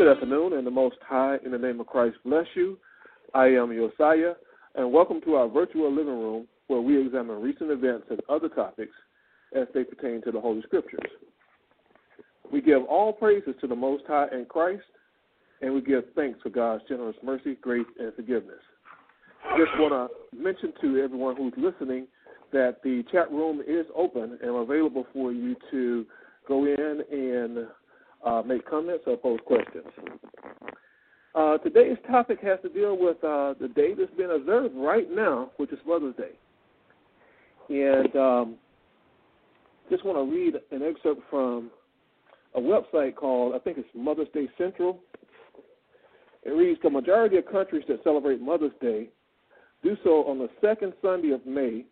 Good afternoon, and the Most High, in the name of Christ, bless you. I am Josiah, and welcome to our virtual living room where we examine recent events and other topics as they pertain to the Holy Scriptures. We give all praises to the Most High in Christ, and we give thanks for God's generous mercy, grace, and forgiveness. Just want to mention to everyone who's listening that the chat room is open and available for you to go in and uh, make comments or pose questions. Uh, today's topic has to deal with uh, the day that's being observed right now, which is Mother's Day. And um, just want to read an excerpt from a website called, I think it's Mother's Day Central. It reads The majority of countries that celebrate Mother's Day do so on the second Sunday of May.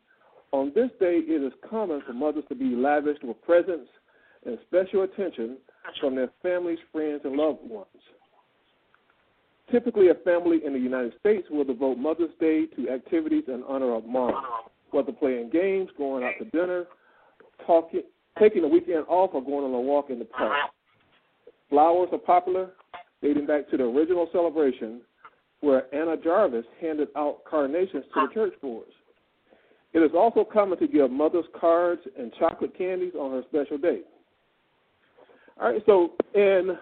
On this day, it is common for mothers to be lavished with presents and special attention from their families, friends, and loved ones. Typically, a family in the United States will devote Mother's Day to activities in honor of mom, whether playing games, going out to dinner, talking, taking a weekend off, or going on a walk in the park. Flowers are popular, dating back to the original celebration where Anna Jarvis handed out carnations to the church boys. It is also common to give mothers cards and chocolate candies on her special day. All right, so in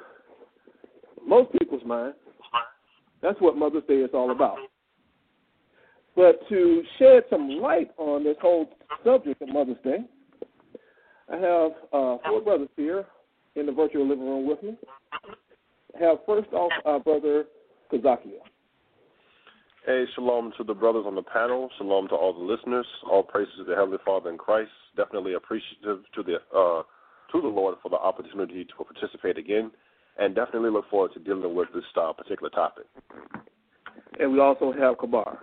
most people's mind, that's what Mother's Day is all about. But to shed some light on this whole subject of Mother's Day, I have uh, four brothers here in the virtual living room with me. I have first off our brother Kazakia. Hey, shalom to the brothers on the panel. Shalom to all the listeners. All praises to the Heavenly Father in Christ. Definitely appreciative to the uh, to the Lord for the opportunity to participate again, and definitely look forward to dealing with this uh, particular topic. And we also have Kabar.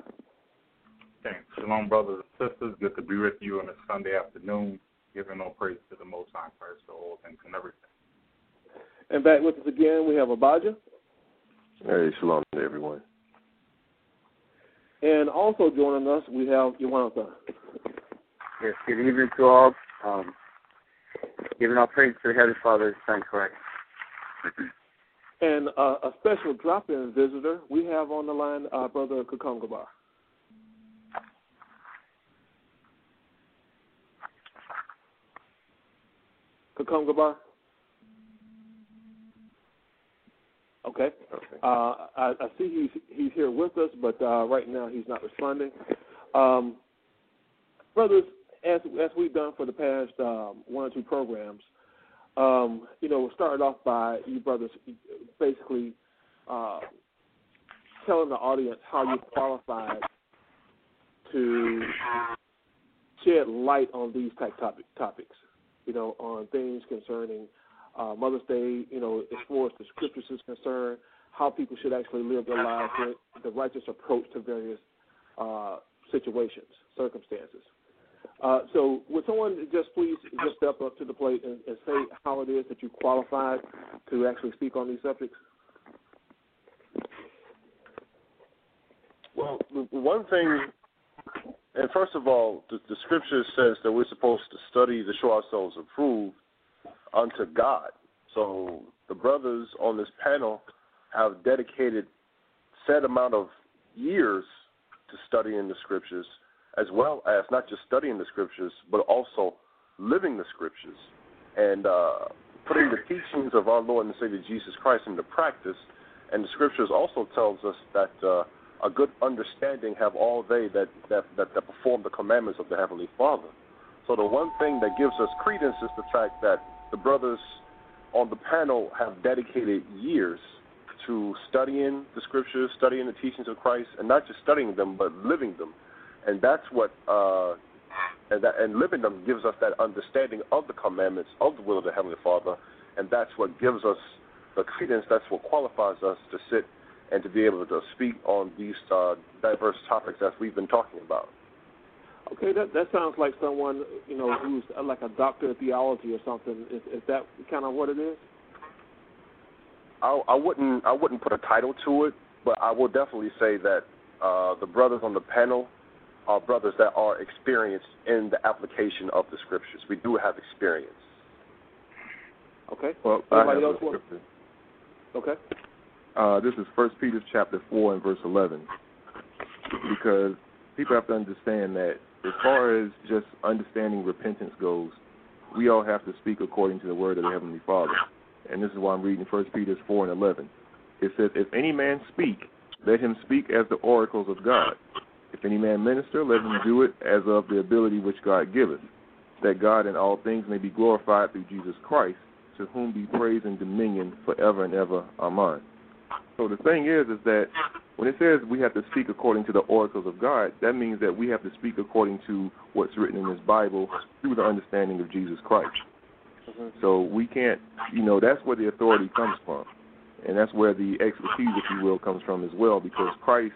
Thanks. Shalom, brothers and sisters. Good to be with you on a Sunday afternoon, giving all praise to the Most High Christ for all things and everything. And back with us again, we have Abaja. Hey, shalom to everyone. And also joining us, we have Yawanta. Yes, good evening to all. Um, Giving all praise to the Heavenly Father, thank Christ. and uh, a special drop-in visitor we have on the line, uh, Brother Kakongabar. Kakongabar? Okay. okay. Uh, I, I, see he's he's here with us, but uh, right now he's not responding. Um, brothers, as as we've done for the past um, one or two programs, um, you know, started off by you brothers basically uh, telling the audience how you qualified to shed light on these type topic, topics. You know, on things concerning uh, Mother's Day. You know, as far as the scriptures is concerned, how people should actually live their lives, the righteous approach to various uh, situations, circumstances. Uh, so, would someone just please just step up to the plate and, and, say how it is that you qualified to actually speak on these subjects? Well, one thing, and first of all, the, the scripture says that we're supposed to study to show ourselves approved unto God. So, the brothers on this panel have dedicated set amount of years to studying the scriptures as well as not just studying the scriptures, but also living the scriptures and uh, putting the teachings of our Lord and Savior Jesus Christ into practice. And the scriptures also tells us that uh, a good understanding have all they that, that, that, that perform the commandments of the Heavenly Father. So the one thing that gives us credence is the fact that the brothers on the panel have dedicated years to studying the scriptures, studying the teachings of Christ, and not just studying them, but living them and that's what uh, and that and living them gives us that understanding of the commandments of the will of the heavenly Father, and that's what gives us the credence that's what qualifies us to sit and to be able to speak on these uh, diverse topics that we've been talking about. Okay, that that sounds like someone you know who's like a doctor of theology or something. Is, is that kind of what it is? I, I wouldn't I wouldn't put a title to it, but I will definitely say that uh, the brothers on the panel are brothers that are experienced in the application of the scriptures. We do have experience. Okay. Well, Anybody I have else. Okay. Uh, this is First Peter chapter four and verse eleven, because people have to understand that as far as just understanding repentance goes, we all have to speak according to the word of the Heavenly Father, and this is why I'm reading First Peter four and eleven. It says, "If any man speak, let him speak as the oracles of God. If any man minister, let him do it as of the ability which God giveth, that God in all things may be glorified through Jesus Christ, to whom be praise and dominion forever and ever. Amen." So the thing is, is that when it says we have to speak according to the oracles of God, that means that we have to speak according to what's written in this Bible through the understanding of Jesus Christ. So we can't, you know, that's where the authority comes from, and that's where the expertise, if you will, comes from as well, because Christ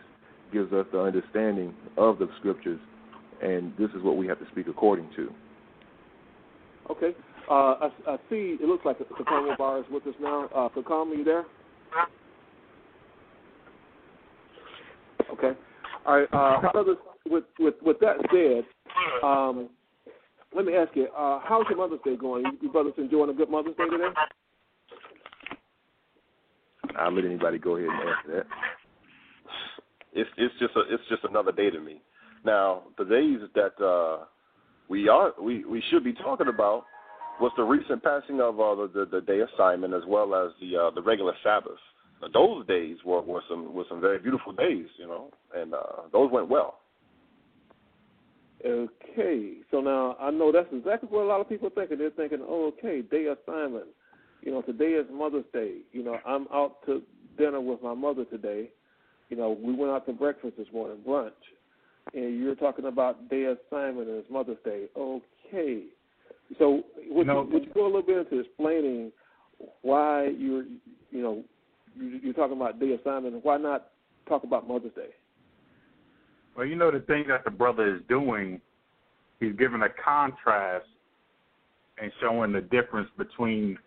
gives us the understanding of the scriptures, and this is what we have to speak according to. Okay. Uh, I, I see. It looks like the Kakama Bar is with us now. Uh, are you there? Okay. All right. Uh, brothers, with with with that said, um, let me ask you, uh, how's your Mother's Day going? You, you brothers enjoying a good Mother's Day today? I'll let anybody go ahead and answer that. It's it's just a, it's just another day to me. Now the days that uh, we are we, we should be talking about was the recent passing of uh, the, the the day of Simon as well as the uh, the regular Sabbath. Now, those days were, were some were some very beautiful days, you know, and uh, those went well. Okay, so now I know that's exactly what a lot of people are thinking. They're thinking, oh, okay, day of Simon. You know, today is Mother's Day. You know, I'm out to dinner with my mother today. You know, we went out to breakfast this morning, brunch, and you're talking about day of Simon and it's Mother's Day. Okay, so would, No. you, would you go a little bit into explaining why you're, you know, you- you're talking about day of Simon, and why not talk about Mother's Day? Well, you know the thing that the brother is doing, he's giving a contrast and showing the difference between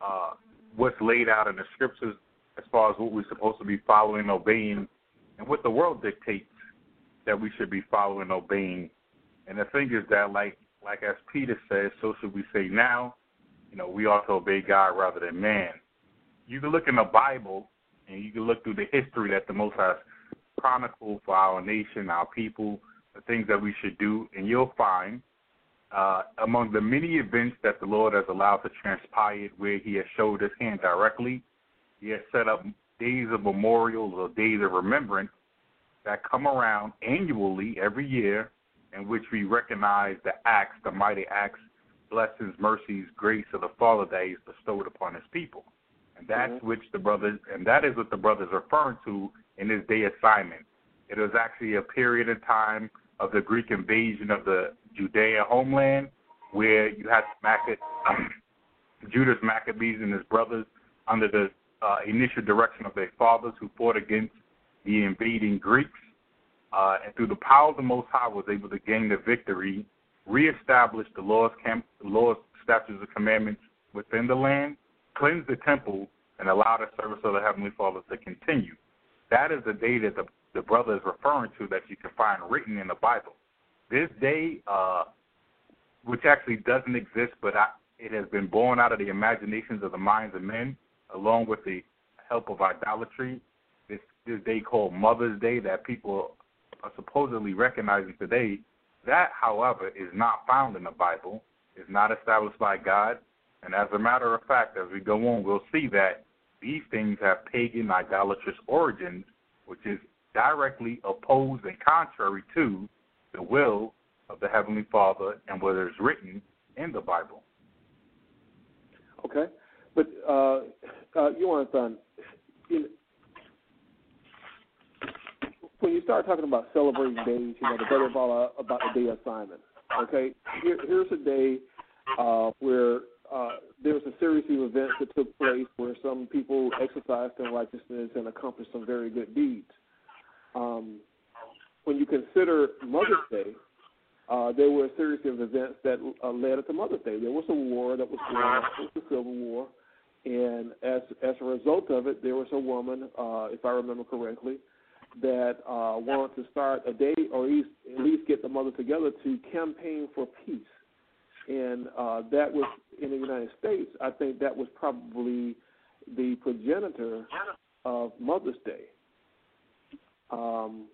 uh, what's laid out in the scriptures as far as what we're supposed to be following obeying, and what the world dictates that we should be following obeying. And the thing is that, like like as Peter says, so should we say now. You know, we ought to obey God rather than man. You can look in the Bible and you can look through the history that the Most High chronicle for our nation, our people, the things that we should do, and you'll find uh, among the many events that the Lord has allowed to transpire where He has showed His hand directly, He has set up days of memorials or days of remembrance that come around annually every year in which we recognize the acts, the mighty acts, blessings, mercies, grace of the Father that He's bestowed upon His people. And that's Mhm. which the brothers, and that is what the brothers are referring to in this day assignment. It was actually a period of time of the Greek invasion of the Judea homeland, where you had Macca, Judas Maccabees and his brothers under the uh, initial direction of their fathers, who fought against the invading Greeks, uh, and through the power of the Most High, was able to gain the victory, reestablish the laws, cam- laws, statutes, and commandments within the land, cleanse the temple, and allow the service of the Heavenly Father to continue. That is the day that the, the brother is referring to that you can find written in the Bible. This day, uh, which actually doesn't exist, but I, it has been born out of the imaginations of the minds of men, along with the help of idolatry. This this day called Mother's Day that people are supposedly recognizing today. That, however, is not found in the Bible. Is not established by God. And as a matter of fact, as we go on, we'll see that these things have pagan, idolatrous origins, which is directly opposed and contrary to the will of the Heavenly Father and what is written in the Bible. Okay, but uh, uh, you want to, you when you start talking about celebrating days, you know, the brought up about the day of Simon. Okay, Here, here's a day uh, where uh, there was a series of events that took place where some people exercised their righteousness and accomplished some very good deeds. Um, when you consider Mother's Day, uh, there were a series of events that uh, led up to Mother's Day. There was a war that was going on, the Civil War, and as as a result of it, there was a woman, uh, if I remember correctly, that uh, wanted to start a day or at least, at least get the mother together to campaign for peace. And uh, that was in the United States. I think that was probably the progenitor of Mother's Day. Um,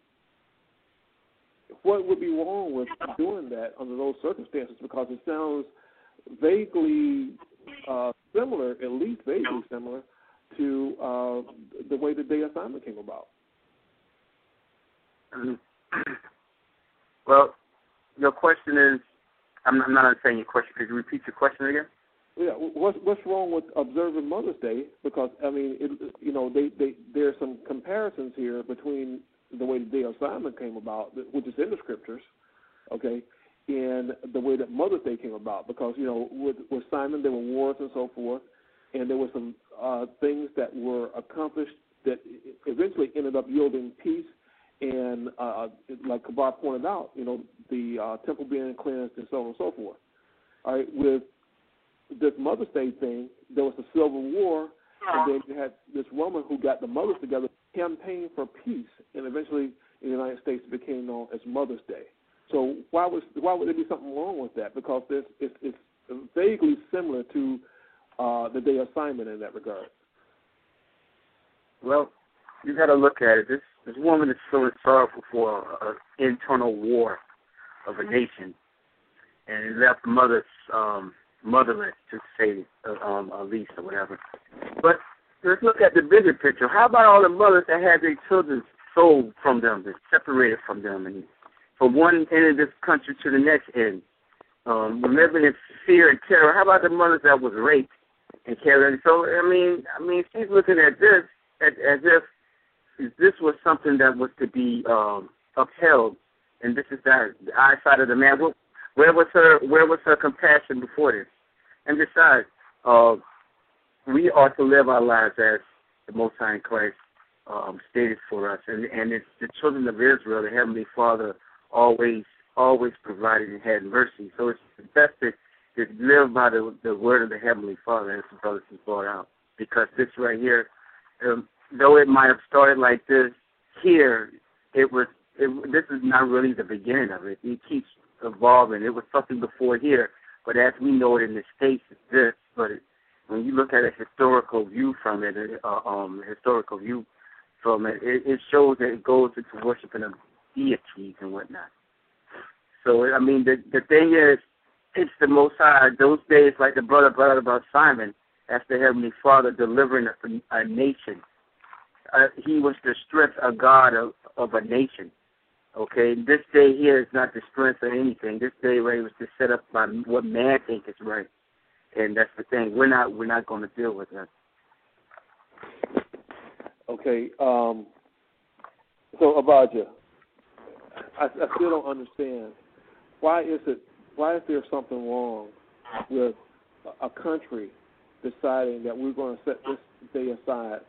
what would be wrong with doing that under those circumstances? Because it sounds vaguely uh, similar, at least vaguely similar, to uh, the way the day assignment came about. Well, your question is, I'm, I'm not understanding your question. Could you repeat your question again? Yeah, what's what's wrong with observing Mother's Day? Because I mean, it, you know, they they there are some comparisons here between the way the day assignment came about, which is in the scriptures, okay, and the way that Mother's Day came about. Because you know, with with Simon, there were wars and so forth, and there were some uh, things that were accomplished that eventually ended up yielding peace and uh, like Kabar pointed out, you know, the uh, temple being cleansed and so on and so forth. All right, with this Mother's Day thing, there was a civil war, and then you had this woman who got the mothers together, campaign for peace, and eventually in the United States it became known as Mother's Day. So why was why would there be something wrong with that? Because this it's, it's vaguely similar to uh, the day assignment in that regard. Well, you got to look at it. This this woman is feeling sorrowful for an internal war of a nation, and it left mothers um, motherless, to say uh, um, at least or whatever. But let's look at the bigger picture. How about all the mothers that had their children sold from them, that separated from them, and from one end of this country to the next end, um, living in fear and terror? How about the mothers that was raped and carried? So I mean, I mean, she's looking at this as, as if this was something that was to be um, upheld, and this is that the eyesight of the man. Where, where was her? Where was her compassion before this? And besides, uh, we are to live our lives as the Most High in Christ um, stated for us, and and it's the children of Israel, the Heavenly Father, always always provided and had mercy. So it's best to, to live by the the word of the Heavenly Father, as the brothers has brought out, because this right here. Um, though it might have started like this here, it was it, this is not really the beginning of it. It keeps evolving. It was something before here, but as we know it in the states, it's this. But it, when you look at a historical view from it, uh, um, historical view from it, it, it shows that it goes into worshiping of deities and whatnot. So I mean, the the thing is, it's the Most High. Those days, like the brother brought out about Simon, that's the Heavenly Father delivering a, a nation uh, he was the strength of God of, of a nation. Okay, this day here is not the strength of anything. This day right was just set up by what man think is right, and that's the thing. We're not we're not going to deal with that. Okay, um, so Abijah, I, I still don't understand why is it why is there something wrong with a country deciding that we're going to set this day aside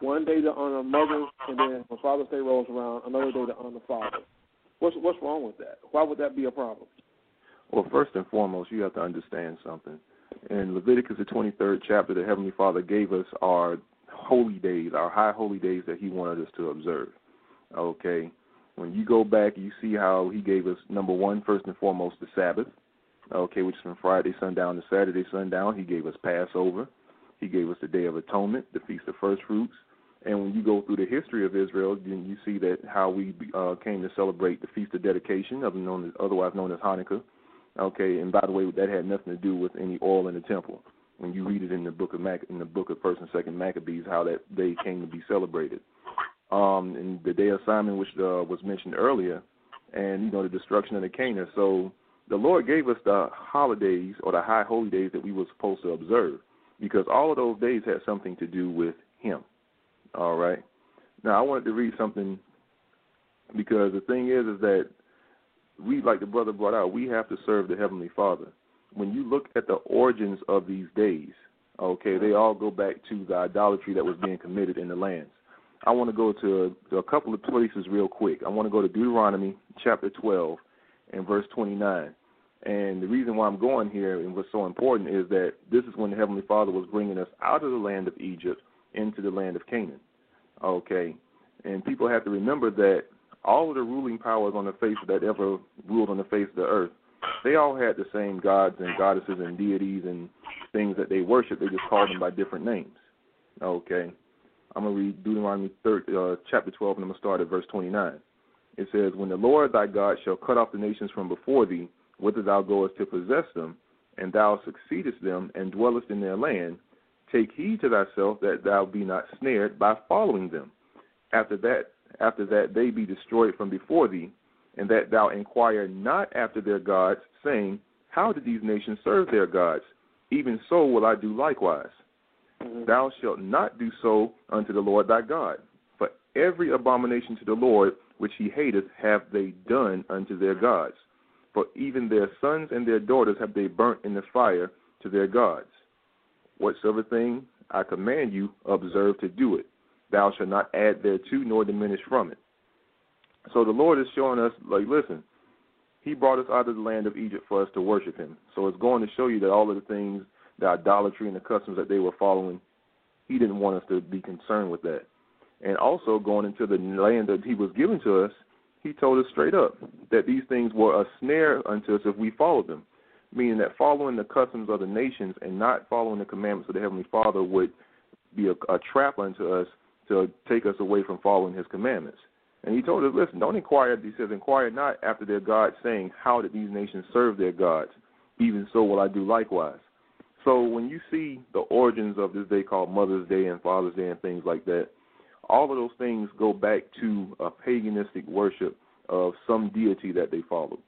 one day to honor mother, and then when Father's Day rolls around, another day to honor father. What's what's wrong with that? Why would that be a problem? Well, first and foremost, you have to understand something. In Leviticus, the 23rd chapter, the Heavenly Father gave us our holy days, our high holy days that He wanted us to observe. Okay? When you go back, you see how He gave us, number one, first and foremost, the Sabbath, okay, which is from Friday sundown to Saturday sundown. He gave us Passover. He gave us the Day of Atonement, the Feast of First Fruits, and when you go through the history of Israel, then you see that how we uh, came to celebrate the Feast of Dedication, known as, otherwise known as Hanukkah. Okay, and by the way, that had nothing to do with any oil in the temple. When you read it in the book of Mac- in the book of First and Second Maccabees, how that day came to be celebrated. Um, and the day of Simon, which uh, was mentioned earlier, and you know the destruction of the Canaan. So the Lord gave us the holidays or the high holy days that we were supposed to observe, because all of those days had something to do with Him. All right. Now I wanted to read something because the thing is, is that we, like the brother brought out, we have to serve the Heavenly Father. when you look at the origins of these days, okay, they all go back to the idolatry that was being committed in the lands. I want to go to, to a couple of places real quick. I want to go to Deuteronomy chapter 12 and verse 29. And the reason why I'm going here and what's so important is that this is when the Heavenly Father was bringing us out of the land of Egypt into the land of Canaan. Okay. And people have to remember that all of the ruling powers on the face that ever ruled on the face of the earth, they all had the same gods and goddesses and deities and things that they worship. They just called them by different names. Okay. I'm going to read Deuteronomy 30, uh, chapter 12, and I'm going to start at verse 29. It says, When the Lord thy God shall cut off the nations from before thee, whither thou goest to possess them, and thou succeedest them, and dwellest in their land, take heed to thyself that thou be not snared by following them. After that, after that they be destroyed from before thee, and that thou inquire not after their gods, saying, How did these nations serve their gods? Even so will I do likewise. Mm-hmm. Thou shalt not do so unto the Lord thy God. For every abomination to the Lord which he hateth have they done unto their gods. For even their sons and their daughters have they burnt in the fire to their gods. Whatsoever thing I command you, observe to do it. Thou shalt not add thereto nor diminish from it. So the Lord is showing us, like, listen, He brought us out of the land of Egypt for us to worship Him. So it's going to show you that all of the things, the idolatry and the customs that they were following, He didn't want us to be concerned with that. And also going into the land that He was giving to us, He told us straight up that these things were a snare unto us if we followed them meaning that following the customs of the nations and not following the commandments of the Heavenly Father would be a, a trap unto us to take us away from following His commandments. And He told us, listen, don't inquire. He says, inquire not after their gods, saying, how did these nations serve their gods? Even so will I do likewise. So when you see the origins of this day called Mother's Day and Father's Day and things like that, all of those things go back to a paganistic worship of some deity that they followed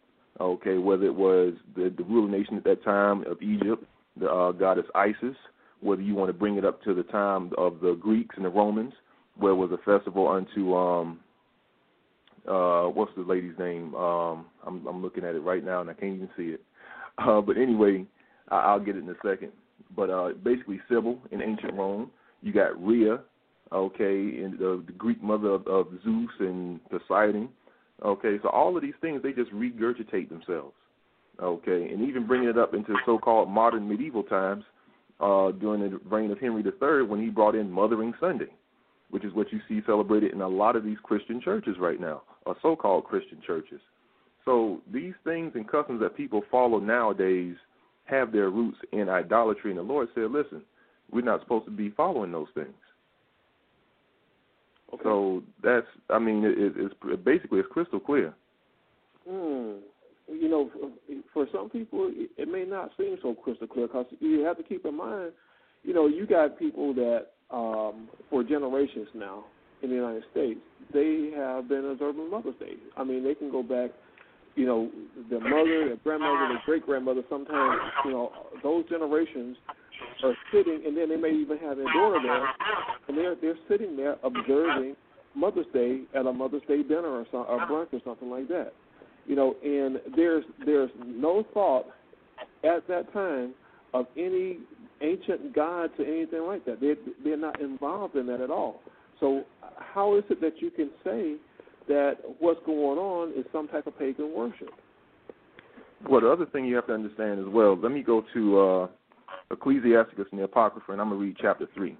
okay, whether it was the, the ruling nation at that time of Egypt, the uh, goddess Isis, whether you want to bring it up to the time of the Greeks and the Romans, where it was a festival unto um uh what's the lady's name? Um I'm I'm looking at it right now and I can't even see it. Uh but anyway, I'll get it in a second. But uh basically Cybele in ancient Rome, you got Rhea, okay, and the, the Greek mother of, of Zeus and Poseidon, Okay, so all of these things they just regurgitate themselves. Okay, and even bringing it up into so-called modern medieval times uh, during the reign of Henry III when he brought in Mothering Sunday, which is what you see celebrated in a lot of these Christian churches right now, or so-called Christian churches. So these things and customs that people follow nowadays have their roots in idolatry, and the Lord said, "Listen, we're not supposed to be following those things." Okay. So that's, I mean, it, it's basically it's crystal clear. Hmm. You know, for some people, it may not seem so crystal clear because you have to keep in mind, you know, you got people that um, for generations now in the United States, they have been observing Mother's Day. I mean, they can go back, you know, their mother, their grandmother, their great grandmother. Sometimes, you know, those generations are sitting, and then they may even have daughter there, and they're they're sitting there observing Mother's Day at a Mother's Day dinner or some or brunch or something like that. You know, and there's there's no thought at that time of any ancient gods or anything like that. They they're not involved in that at all. So how is it that you can say that what's going on is some type of pagan worship? Well, the other thing you have to understand as well. Let me go to uh, Ecclesiasticus and the Apocrypha, and I'm going to read chapter 3.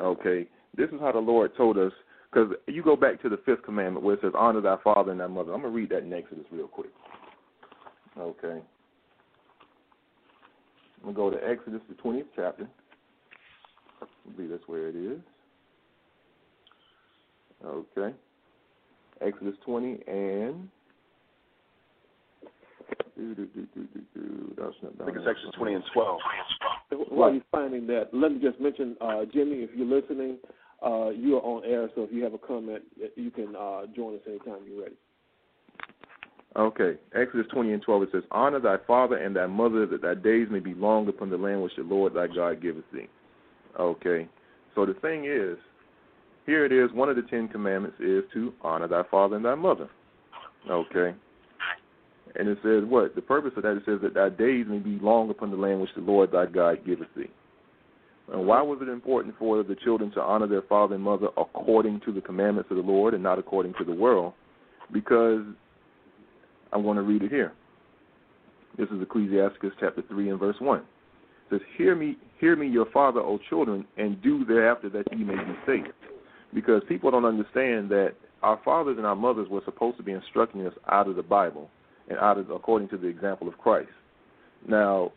Okay, this is how the Lord told us, because you go back to the fifth commandment where it says, Honor thy father and thy mother. I'm going to read that in Exodus real quick. Okay. I'm going to go to Exodus, the 20th chapter. I believe that's where it is. Okay. Exodus 20 and do, do, do, do, do, do. That's not I think it's Exodus 20 and 12. While you're finding that, let me just mention, uh, Jimmy, if you're listening, uh, you are on air, so if you have a comment, you can uh, join us anytime you're ready. Okay. Exodus 20 and 12, it says, Honor thy father and thy mother, that thy days may be long upon the land which the Lord thy God giveth thee. Okay. So the thing is, here it is, one of the Ten Commandments is to honor thy father and thy mother. Okay. And it says what? The purpose of that it says that thy days may be long upon the land which the Lord thy God giveth thee. And why was it important for the children to honor their father and mother according to the commandments of the Lord and not according to the world? Because I'm going to read it here. This is Ecclesiasticus chapter three and verse one. It says, Hear me, hear me, your father, O children, and do thereafter that ye may be safe. Because people don't understand that our fathers and our mothers were supposed to be instructing us out of the Bible and out of according to the example of Christ. Now,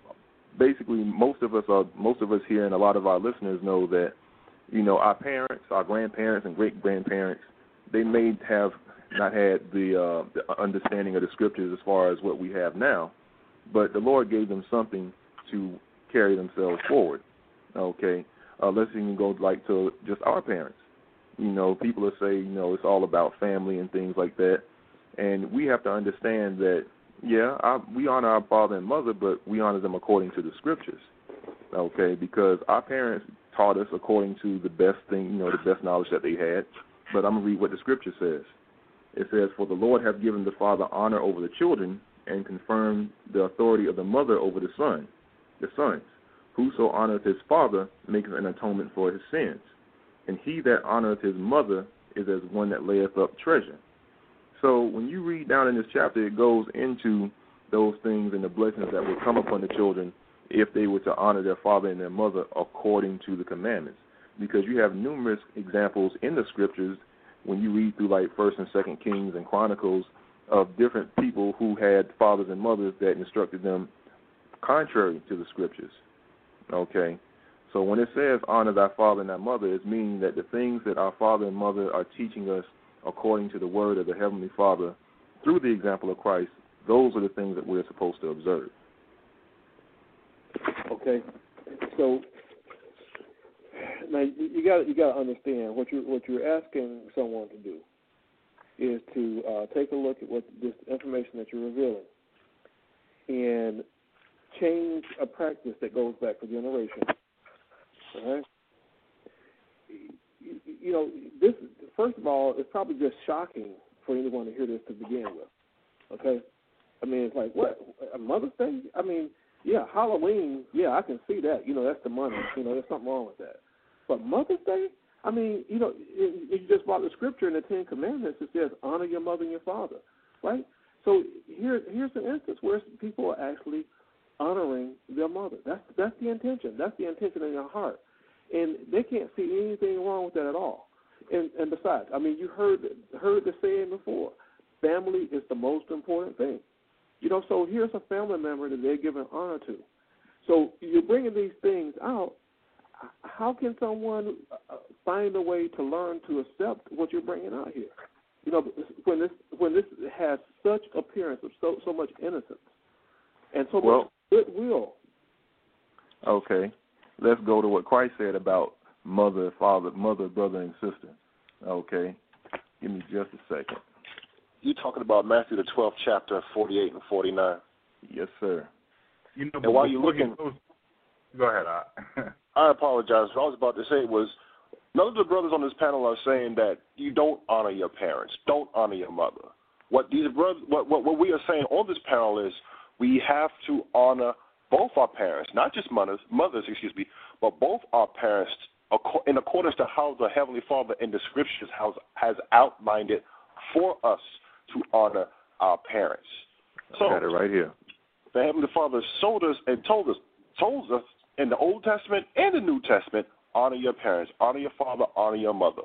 basically, most of us are most of us here, and a lot of our listeners know that you know our parents, our grandparents, and great grandparents, they may have not had the, uh, the understanding of the scriptures as far as what we have now, but the Lord gave them something to carry themselves forward. Okay, uh, let's even go like to just our parents. You know, people will say, you know, it's all about family and things like that, and we have to understand that, yeah, I, we honor our father and mother, but we honor them according to the scriptures. Okay, because our parents taught us according to the best thing, you know, the best knowledge that they had. But I'm gonna read what the scripture says. It says, "For the Lord hath given the father honor over the children, and confirmed the authority of the mother over the son, the sons. Whoso honoreth his father maketh an atonement for his sins, and he that honoreth his mother is as one that layeth up treasure." So when you read down in this chapter, it goes into those things and the blessings that will come upon the children if they were to honor their father and their mother according to the commandments. Because you have numerous examples in the scriptures when you read through like First and Second Kings and Chronicles of different people who had fathers and mothers that instructed them contrary to the scriptures. Okay. So when it says honor thy father and thy mother, it's meaning that the things that our father and mother are teaching us according to the word of the Heavenly Father through the example of Christ, those are the things that we're supposed to observe. Okay, so now you got you got to understand what you what you're asking someone to do is to uh, take a look at what this information that you're revealing and change a practice that goes back for generations. All right. You, you know, this first of all, it's probably just shocking for anyone to hear this to begin with. Okay, I mean, it's like what Mother's Day. I mean, yeah, Halloween. Yeah, I can see that. You know, that's the money. You know, there's something wrong with that. But Mother's Day, I mean, you know, you just brought the scripture in the Ten Commandments. It says, "Honor your mother and your father," right? So here, here's an instance where people are actually honoring their mother. That's that's the intention. That's the intention in their heart, and they can't see anything wrong with that at all. And and besides, I mean, you heard heard the saying before: family is the most important thing. You know, so here's a family member that they're giving honor to. So you're bringing these things out. How can someone uh, find a way to learn to accept what you're bringing out here? You know, when this when this has such appearance of so so much innocence and so well, much goodwill. Okay, let's go to what Christ said about mother, father, mother, brother, and sister. Okay, give me just a second. You talking about Matthew the twelfth chapter, forty eight and forty nine? Yes, sir. You know, And while you're before you looking- go, go ahead. I, I apologize. What I was about to say was none of the brothers on this panel are saying that you don't honor your parents, don't honor your mother. What these brothers, what, what what we are saying on this panel is we have to honor both our parents, not just mothers, mothers, excuse me, but both our parents acco- in accordance to how the Heavenly Father in the Scriptures has, has outlined it for us to honor our parents. So I got it right here. the Heavenly Father showed us and told us, told us in the Old Testament and the New Testament, honor your parents, honor your father, honor your mother.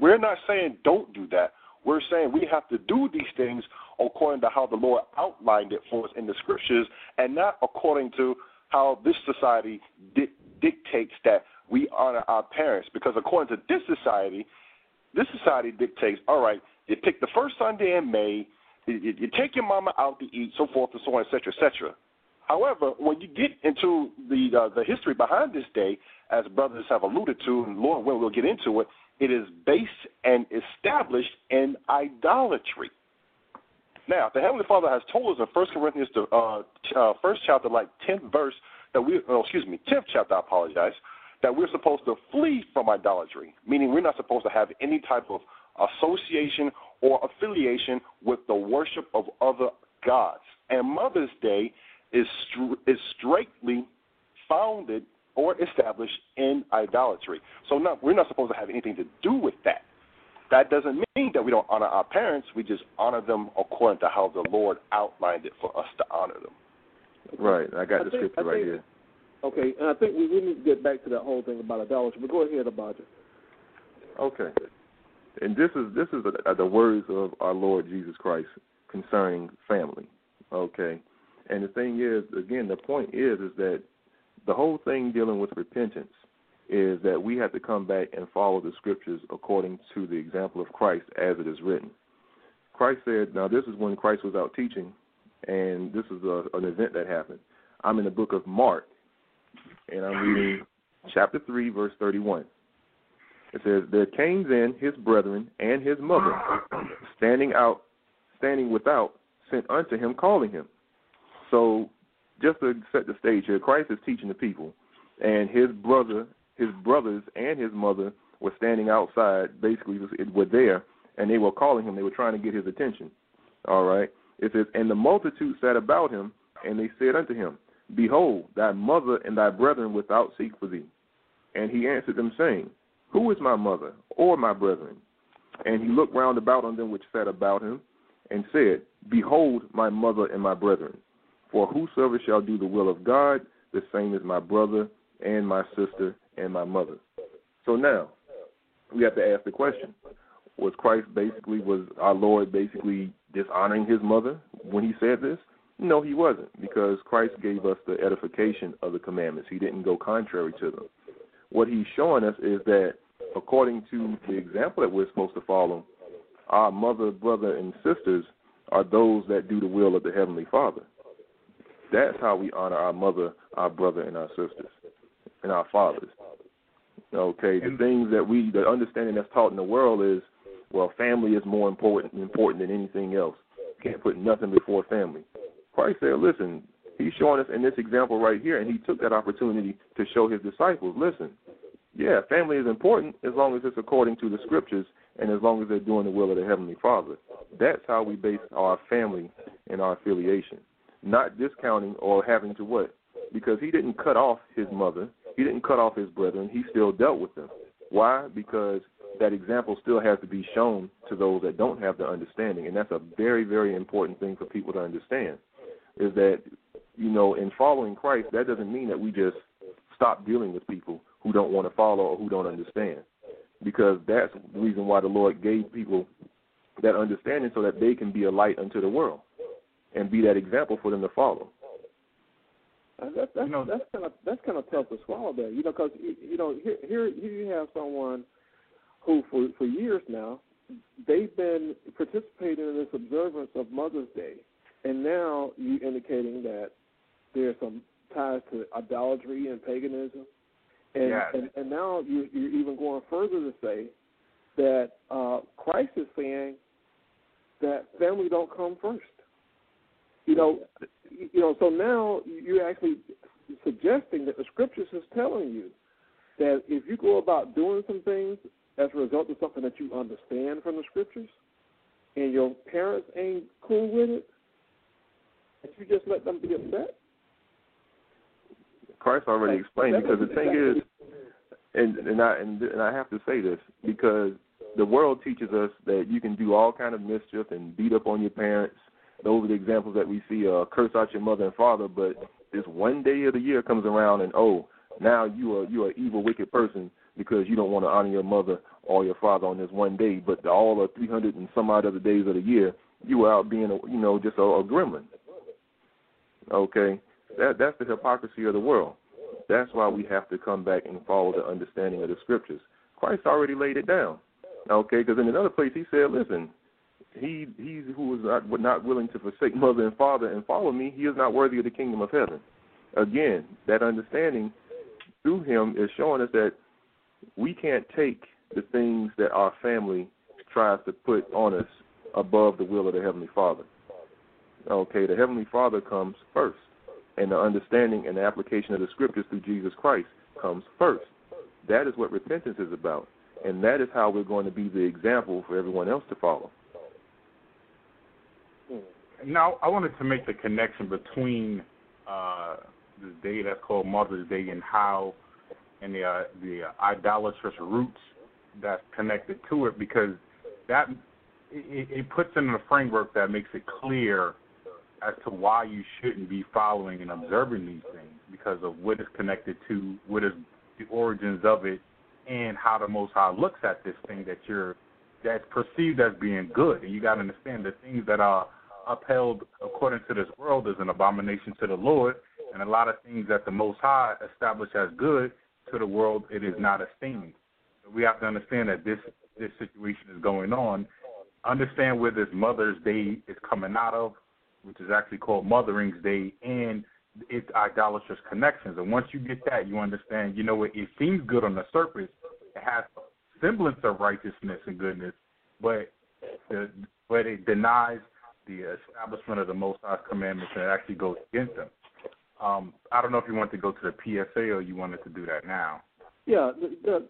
We're not saying don't do that. We're saying we have to do these things according to how the Lord outlined it for us in the Scriptures, and not according to how this society di- dictates that we honor our parents. Because according to this society, this society dictates, all right, you pick the first Sunday in May, you, you, take your mama out to eat, so forth and so on, et cetera, et cetera. However, when you get into the uh, the history behind this day, as brothers have alluded to, and Lord willing, we'll get into it, it is based and established in idolatry. Now, the Heavenly Father has told us in First Corinthians, uh, uh, first chapter, like tenth verse, that we, oh, excuse me, tenth chapter. I apologize. That we're supposed to flee from idolatry, meaning we're not supposed to have any type of association or affiliation with the worship of other gods. And Mother's Day is str- is straightly founded or established in idolatry. So now we're not supposed to have anything to do with that. That doesn't mean that we don't honor our parents. We just honor them according to how the Lord outlined it for us to honor them. Right. I got I the think- scripture I right think- here. Okay, and I think we, we need to get back to that whole thing about idolatry. But go ahead, Abadja. Okay. And this is this is the, the words of our Lord Jesus Christ concerning family. Okay. And the thing is, again, the point is, is that the whole thing dealing with repentance is that we have to come back and follow the scriptures according to the example of Christ as it is written. Christ said, now this is when Christ was out teaching, and this is a, an event that happened. I'm in the book of Mark, and I'm reading chapter 3, verse 31. It says, There came then his brethren and his mother, standing out, standing without, sent unto him, calling him. So, just to set the stage here, Christ is teaching the people, and his brother, his brothers, and his mother were standing outside. Basically, were there, and they were calling him. They were trying to get his attention. All right. It says, And the multitude sat about him, and they said unto him, Behold, thy mother and thy brethren without seek for thee. And he answered them, saying, Who is my mother or my brethren? And he looked round about on them which sat about him, and said, Behold, my mother and my brethren. For whosoever shall do the will of God, the same is my brother and my sister and my mother. So now, we have to ask the question was Christ basically, was our Lord basically dishonoring his mother when he said this? No, he wasn't, because Christ gave us the edification of the commandments. He didn't go contrary to them. What he's showing us is that according to the example that we're supposed to follow, our mother, brother, and sisters are those that do the will of the Heavenly Father. That's how we honor our mother, our brother, and our sisters, and our fathers. Okay, the things that we, the understanding that's taught in the world is, well, family is more important important than anything else. Can't put nothing before family. Christ said, listen, he's showing us in this example right here, and he took that opportunity to show his disciples, listen, yeah, family is important as long as it's according to the scriptures and as long as they're doing the will of the Heavenly Father. That's how we base our family and our affiliation, not discounting or having to what? Because he didn't cut off his mother, he didn't cut off his brethren, he still dealt with them. Why? Because that example still has to be shown to those that don't have the understanding, and that's a very, very important thing for people to understand. Is that you know, in following Christ, that doesn't mean that we just stop dealing with people who don't want to follow or who don't understand, because that's the reason why the Lord gave people that understanding so that they can be a light unto the world and be that example for them to follow. Uh, That's that's You know- that's kind of that's kind of tough to swallow there, you know, because you know here here here you have someone who for for years now they've been participating in this observance of Mother's Day, and now you indicating that there's some ties to idolatry and paganism, and Yes. and, and now you you're even going further to say that uh, Christ is saying that family don't come first. You know, you know. So now you're actually suggesting that the scriptures is telling you that if you go about doing some things as a result of something that you understand from the scriptures, and your parents ain't cool with it, that you just let them be upset. Christ already Like, explained because the thing exactly- is, and and I and, and I have to say this because the world teaches us that you can do all kind of mischief and beat up on your parents. Those are the examples that we see. Uh, curse out your mother and father, but this one day of the year comes around and oh, now you are you are an evil, wicked person because you don't want to honor your mother or your father on this one day. But all the 300 and some odd other days of the year, you are out being a you know just a, a gremlin. Okay, that that's the hypocrisy of the world. That's why we have to come back and follow the understanding of the scriptures. Christ already laid it down. Okay, because in another place he said, "Listen, he he who is not not willing to forsake mother and father and follow me, he is not worthy of the kingdom of heaven." Again, that understanding through him is showing us that we can't take the things that our family tries to put on us above the will of the heavenly Father. Okay, the heavenly Father comes first, and the understanding and the application of the scriptures through Jesus Christ comes first. That is what repentance is about, and that is how we're going to be the example for everyone else to follow. now I wanted to make the connection between uh, day that's called Mother's Day and how and the uh, the idolatrous roots that's connected to it because that it, it puts in a framework that makes it clear as to why you shouldn't be following and observing these things because of what is connected to what is the origins of it and how the Most High looks at this thing that you're that's perceived as being good. And you got to understand the things that are upheld according to this world is an abomination to the Lord, and a lot of things that the Most High established as good to the world it is not esteemed. We have to understand that this this situation is going on. Understand where this Mother's Day is coming out of, which is actually called Mothering's Day, and its idolatrous connections. And once you get that, you understand. You know, it, it seems good on the surface. It has semblance of righteousness and goodness, but the, but it denies the establishment of the Most High's commandments and it actually goes against them. Um, I don't know if you want to go to the PSA or you wanted to do that now. Yeah,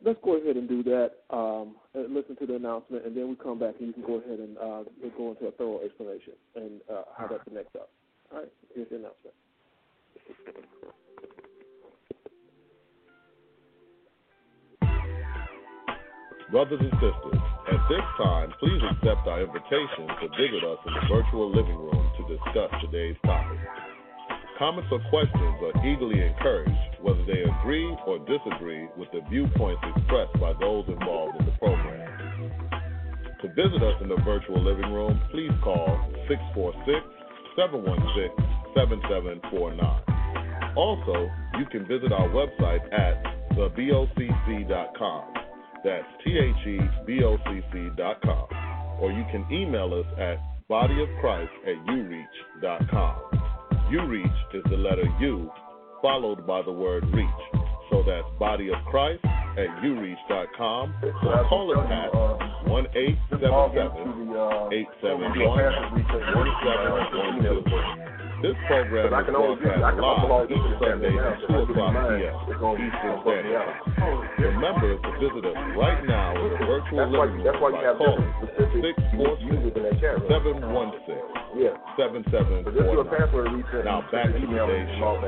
let's go ahead and do that. Um, listen to the announcement, and then we come back and you can go ahead and uh, go into a thorough explanation and uh, how that connects up. All right, here's the announcement. Brothers and sisters, at this time, please accept our invitation to visit us in the virtual living room to discuss today's topic. Comments or questions are eagerly encouraged, whether they agree or disagree with the viewpoints expressed by those involved in the program. To visit us in the virtual living room, please call 646 716 7749. Also, you can visit our website at thebocc.com. That's T-H-E-B-O-C-C.com. Or you can email us at bodyofchrist at ureach.com. Ureach is the letter U followed by the word reach. So that's body of Christ at ureach.com or call us at 1 877 871 1712. This program is broadcast live each Sunday at 2 o'clock p.m. Eastern Standard Time. Remember to visit us right now in the virtual living room by calling 646 716 7749. Now back to today's show.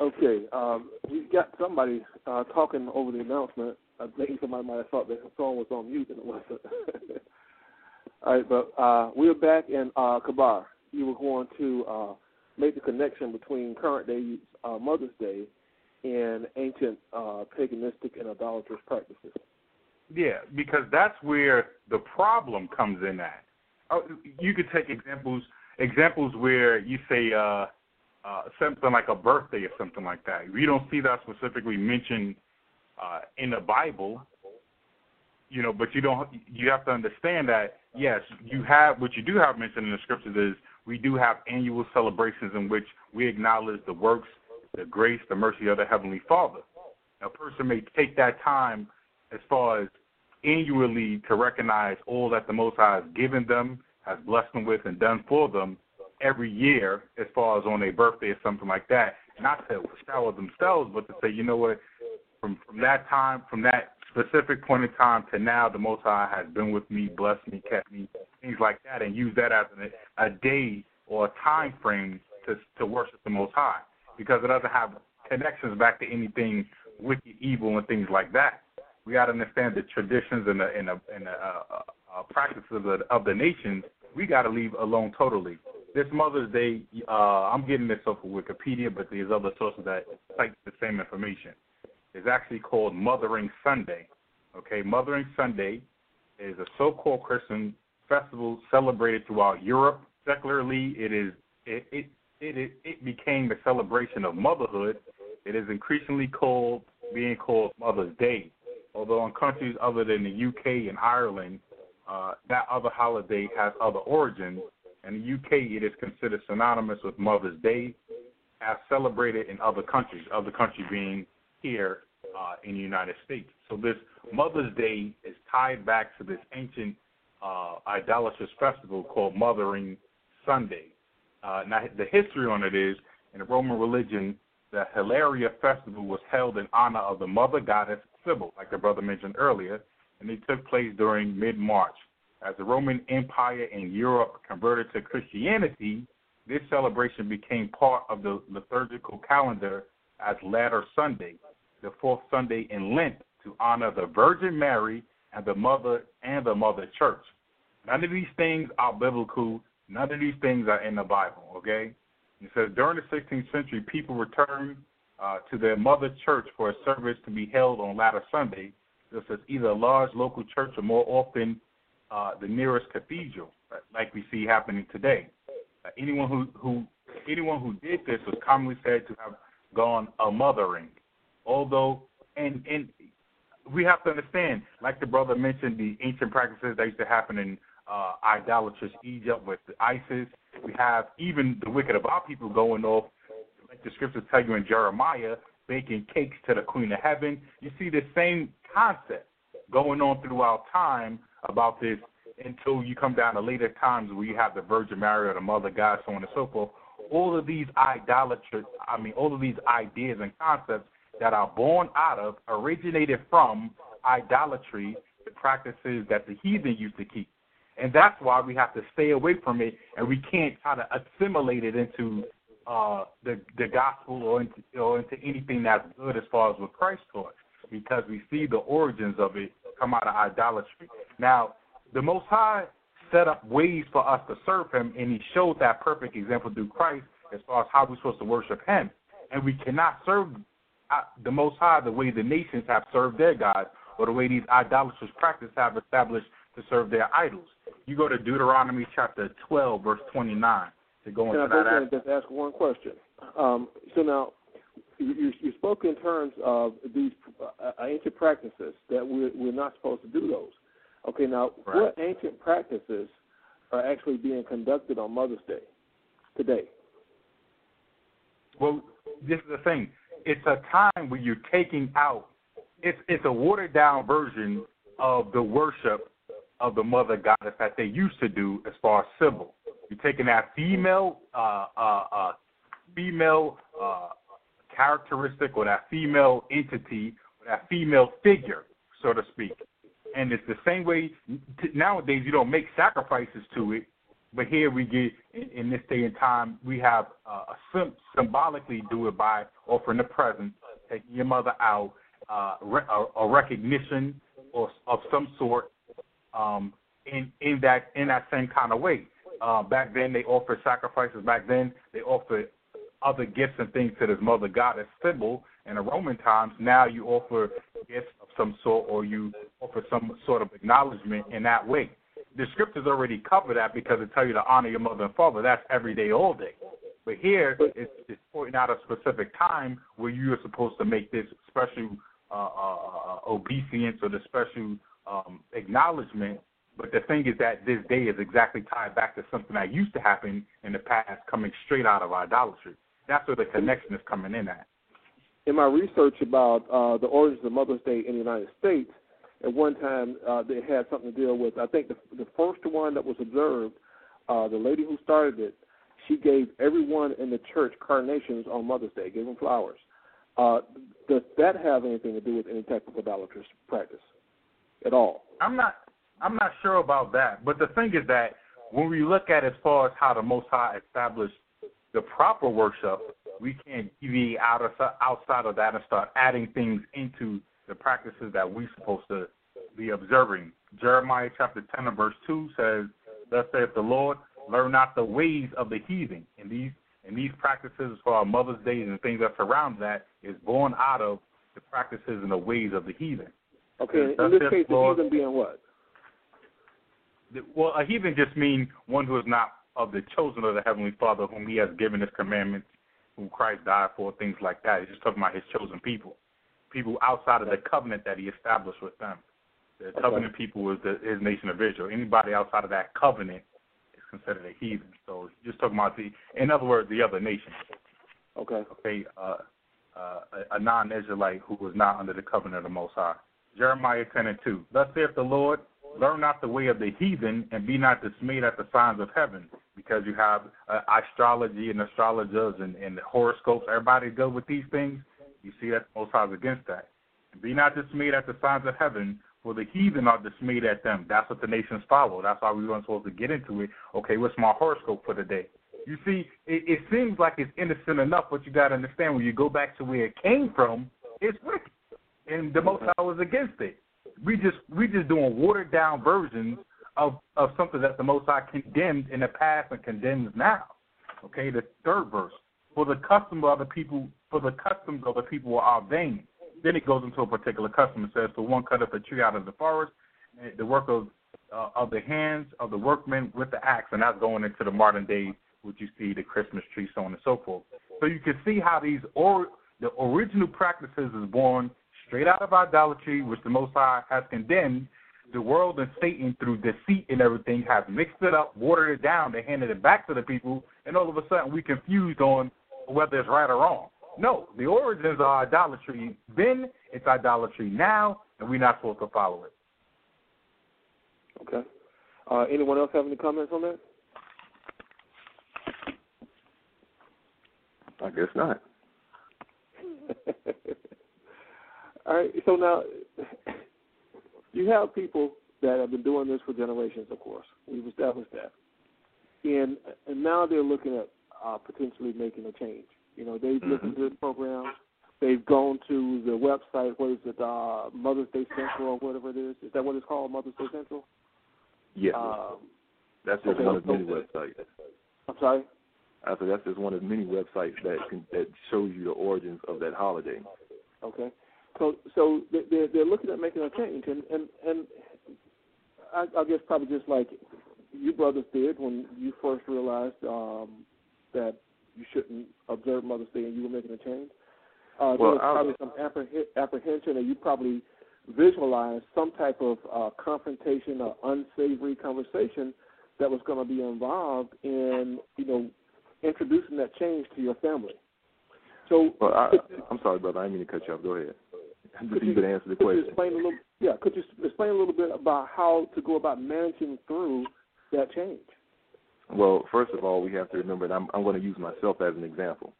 Okay, um, we got somebody uh, talking over the announcement. I think somebody might have thought that the song was on mute and it wasn't. All right, but uh, we're back in uh, Kabar. You were going to uh, make the connection between current day uh, Mother's Day and ancient uh, paganistic and idolatrous practices. Yeah, because that's where the problem comes in at. Uh, you could take examples examples where you say uh, uh, something like a birthday or something like that. We don't see that specifically mentioned uh, in the Bible, you know, but you don't. You have to understand that yes, you have what you do have mentioned in the scriptures is we do have annual celebrations in which we acknowledge the works, the grace, the mercy of the Heavenly Father. A person may take that time as far as annually to recognize all that the Most High has given them, has blessed them with, and done for them every year, as far as on their birthday or something like that. Not to shower themselves, but to say, you know what, from from that time, from that specific point in time to now, the Most High has been with me, blessed me, kept me, things like that, and use that as a, a day or a time frame to to worship the Most High, because it doesn't have connections back to anything wicked, evil, and things like that. We got to understand the traditions and the and the, and the uh, uh, uh practices of the, of the nation. We got to leave alone totally. This Mother's Day, uh, I'm getting this off of Wikipedia, but there's other sources that cite the same information is actually called Mothering Sunday. Okay, Mothering Sunday is a so-called Christian festival celebrated throughout Europe. Secularly, it is it it it, it became a celebration of motherhood. It is increasingly called being called Mother's Day. Although in countries other than the UK and Ireland, uh, that other holiday has other origins. In the UK, it is considered synonymous with Mother's Day, as celebrated in other countries. Other countries being here uh, in the United States. So this Mother's Day is tied back to this ancient uh, idolatrous festival called Mothering Sunday. Uh, now the history on it is in the Roman religion, the Hilaria festival was held in honor of the mother goddess Cybele, like the brother mentioned earlier, and it took place during mid March. As the Roman Empire in Europe converted to Christianity, this celebration became part of the liturgical calendar as Laetare Sunday, the fourth Sunday in Lent, to honor the Virgin Mary and the Mother and the Mother Church. None of these things are biblical. None of these things are in the Bible. Okay, it says during the 16th century, people returned uh, to their mother church for a service to be held on Laetare Sunday. This is either a large local church or more often uh, the nearest cathedral, like we see happening today. Uh, anyone who, who anyone who did this was commonly said to have gone a mothering. Although, and and we have to understand, like the brother mentioned, the ancient practices that used to happen in uh, idolatrous Egypt with the Isis. We have even the wicked of our people going off, like the scriptures tell you in Jeremiah, baking cakes to the Queen of Heaven. You see the same concept going on throughout time about this until you come down to later times where you have the Virgin Mary or the Mother God, so on and so forth. All of these idolatry, I mean, all of these ideas and concepts that are born out of, originated from idolatry, the practices that the heathen used to keep. And that's why we have to stay away from it, and we can't try to assimilate it into uh, the the gospel or into, or into anything that's good as far as what Christ taught, because we see the origins of it come out of idolatry. Now, the Most High set up ways for us to serve Him, and He showed that perfect example through Christ as far as how we're supposed to worship Him. And we cannot serve the Most High the way the nations have served their gods, or the way these idolatrous practices have established to serve their idols. You go to Deuteronomy chapter 12, verse 29 to go Can into I that. just ask one question? Um, so now, you, you spoke in terms of these uh, ancient practices that we're, we're not supposed to do those. Okay, now Right. what ancient practices are actually being conducted on Mother's Day today? Well, this is the thing. It's a time where you're taking out. It's it's a watered down version of the worship of the mother goddess that they used to do as far as Cybele. You're taking that female uh, uh, uh, female uh, characteristic or that female entity or that female figure, so to speak. And it's the same way nowadays you don't make sacrifices to it, but here we get in, in this day and time we have uh, a sim- symbolically do it by offering a present, taking your mother out, uh, re- a, a recognition or of some sort um, in in that in that same kind of way. Uh, back then they offered sacrifices. Back then they offered other gifts and things to this mother goddess Cybele. In the Roman times, now you offer gifts of some sort, or you offer some sort of acknowledgement in that way. The scriptures already cover that because it tell you to honor your mother and father. That's every day, all day. But here, it's, it's pointing out a specific time where you are supposed to make this special uh, uh, obeisance or the special um, acknowledgement. But the thing is that this day is exactly tied back to something that used to happen in the past, coming straight out of idolatry. That's where the connection is coming in at. In my research about uh, the origins of Mother's Day in the United States, at one time uh, they had something to deal with. I think the, the first one that was observed, uh, the lady who started it, she gave everyone in the church carnations on Mother's Day, gave them flowers. Uh, does that have anything to do with any type of idolatrous practice at all? I'm not I'm not sure about that. But the thing is that when we look at as far as how the Most High established the proper worship, we can't deviate out of, outside of that and start adding things into the practices that we're supposed to be observing. Jeremiah chapter 10 and verse 2 says, Thus saith the Lord, learn not the ways of the heathen. And these and these practices for our Mother's Day and the things that surround that is born out of the practices and the ways of the heathen. Okay, in this case, the the heathen being what? The- Well, a heathen just means one who is not of the chosen of the Heavenly Father, whom He has given His commandments, whom Christ died for, things like that. He's just talking about His chosen people, people outside of the covenant that He established with them. The covenant people is the, His nation of Israel. Anybody outside of that covenant is considered a heathen. So just talking about the, in other words, the other nations. Okay. Okay, uh, uh, a, a non-Israelite who was not under the covenant of the Most High. Jeremiah 10 and 2. Thus saith the Lord, learn not the way of the heathen, and be not dismayed at the signs of heaven, because you have uh, astrology and astrologers and, and horoscopes. Everybody go with these things. You see that the Most High is against that. Be not dismayed at the signs of heaven, For the heathen are dismayed at them. That's what the nations follow. That's why we weren't supposed to get into it. Okay, what's my horoscope for the day? You see, it, it seems like it's innocent enough, but you got to understand when you go back to where it came from, it's wicked, and the Most High was against it. We just we just doing watered down versions of of something that the Most High condemned in the past and condemns now. Okay, the third verse. For the custom of the people, for the customs of the people are vain. Then it goes into a particular custom. It says, "For one cutteth a tree out of the forest, the work of uh, of the hands of the workmen with the axe," and that's going into the modern day, which you see the Christmas tree, so on and so forth. So you can see how these or the original practices is born straight out of idolatry, which the Most High has condemned. The world and Satan, through deceit and everything, have mixed it up, watered it down, they handed it back to the people, and all of a sudden we confused on whether it's right or wrong. No, the origins are idolatry. Then it's idolatry now, and we're not supposed to follow it. Okay. Uh, anyone else have any comments on that? I guess not. All right. So now you have people that have been doing this for generations. Of course, we've established that, and and now they're looking at uh, potentially making a change. You know, they've Mhm. listened to this program. They've gone to the website. What is it? Uh, Mother's Day Central or whatever it is. Is that what it's called? Mother's Day Central. Yeah. Um, that's just okay, one of many websites. I'm sorry. I said that's just one of many websites that can, that shows you the origins of that holiday. Okay. So so they- they're they're looking at making a change, and and and I, I guess probably just like you brothers did when you first realized um, that you shouldn't observe Mother's Day and you were making a change. Uh, Well, there was probably some appreh- apprehension, and you probably visualized some type of uh, confrontation or unsavory conversation that was going to be involved in you know introducing that change to your family. So Well, I, I'm sorry, brother. I didn't mean to cut you off. Go ahead. could Just you could answer the could you question. explain a little? Yeah, could you explain a little bit about how to go about managing through that change? Well, first of all, we have to remember I'm, I'm going to use myself as an example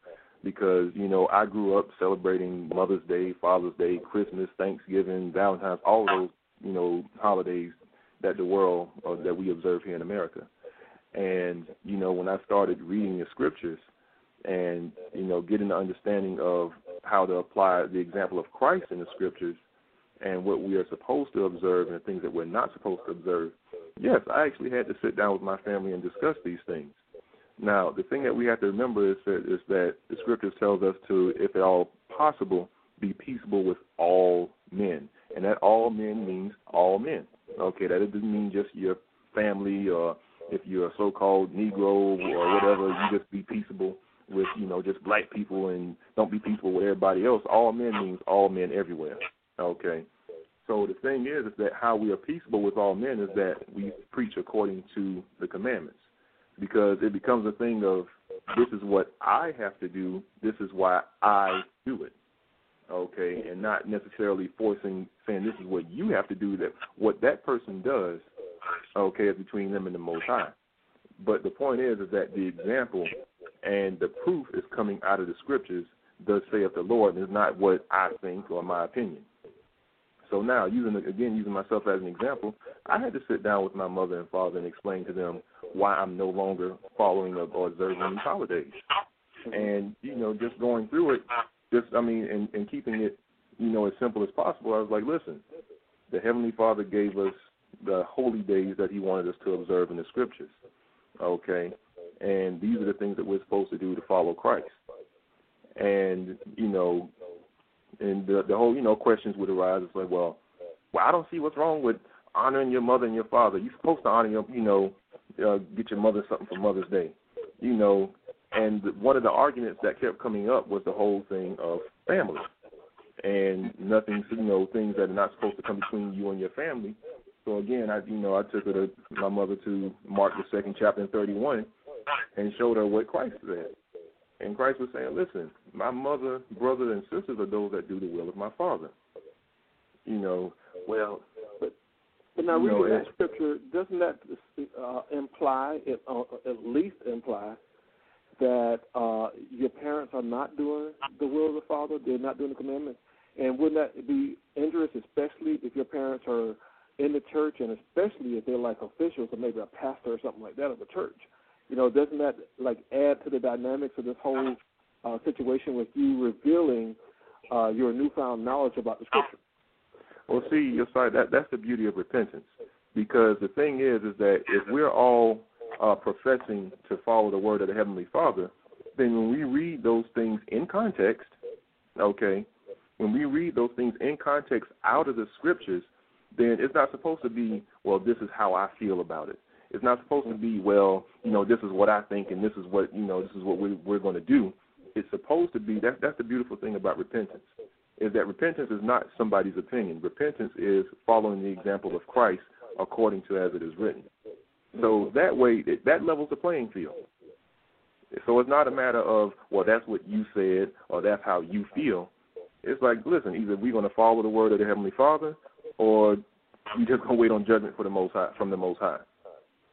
because you know I grew up celebrating Mother's Day, Father's Day, Christmas, Thanksgiving, Valentine's, all those you know holidays that the world or that we observe here in America. And you know when I started reading the scriptures and you know getting the understanding of how to apply the example of Christ in the scriptures and what we are supposed to observe and the things that we're not supposed to observe, yes, I actually had to sit down with my family and discuss these things. Now, the thing that we have to remember is that, is that the scriptures tells us to, if at all possible, be peaceable with all men, and that all men means all men. Okay, that doesn't mean just your family or if you're a so-called Negro or whatever, you just be peaceable with you know just black people and don't be peaceable with everybody else. All men means all men everywhere. Okay. So the thing is, is that how we are peaceable with all men is that we preach according to the commandments, because it becomes a thing of this is what I have to do, this is why I do it, okay, and not necessarily forcing saying this is what you have to do. That what that person does, okay, is between them and the Most High. But the point is, is that the example and the proof is coming out of the scriptures. Say of the Lord, and is not what I think or my opinion. So now, using again using myself as an example, I had to sit down with my mother and father and explain to them why I'm no longer following or or observing these holidays, and you know, just going through it, just I mean, and, and keeping it, you know, as simple as possible. I was like, listen, the Heavenly Father gave us the holy days that He wanted us to observe in the Scriptures, okay, and these are the things that we're supposed to do to follow Christ, and you know, and the the whole you know questions would arise. It's like, well, well, I don't see what's wrong with honoring your mother and your father. You're supposed to honor your, you know, uh, get your mother something for Mother's Day, you know. And one of the arguments that kept coming up was the whole thing of family, and nothing, you know, things that are not supposed to come between you and your family. So again, I, you know, I took her to my mother to Mark the second chapter and thirty-one, and showed her what Christ said. And Christ was saying, listen, my mother, brother, and sisters are those that do the will of my Father. You know, well, But but now, You know, reading that scripture, doesn't that uh, imply, it, uh, at least imply, that uh, your parents are not doing the will of the Father? They're not doing the commandments, and wouldn't that be injurious, especially if if your parents are in the church, and especially if they're like officials or maybe a pastor or something like that of a church. You know, doesn't that like add to the dynamics of this whole uh, situation with you revealing uh, your newfound knowledge about the scripture? Well, see, you're sorry. That that's the beauty of repentance, because the thing is, is that if we're all uh, professing to follow the word of the heavenly Father, then when we read those things in context, okay, when we read those things in context out of the scriptures, then it's not supposed to be, well, this is how I feel about it. It's not supposed to be, well, you know, this is what I think and this is what, you know, this is what we, we're going to do. It's supposed to be, that's, that's the beautiful thing about repentance, is that repentance is not somebody's opinion. Repentance is following the example of Christ according to as it is written. So that way, it, that levels the playing field. So it's not a matter of, well, that's what you said or that's how you feel. It's like, listen, either we're going to follow the word of the Heavenly Father or we just gonna wait on judgment for the most high from the most high.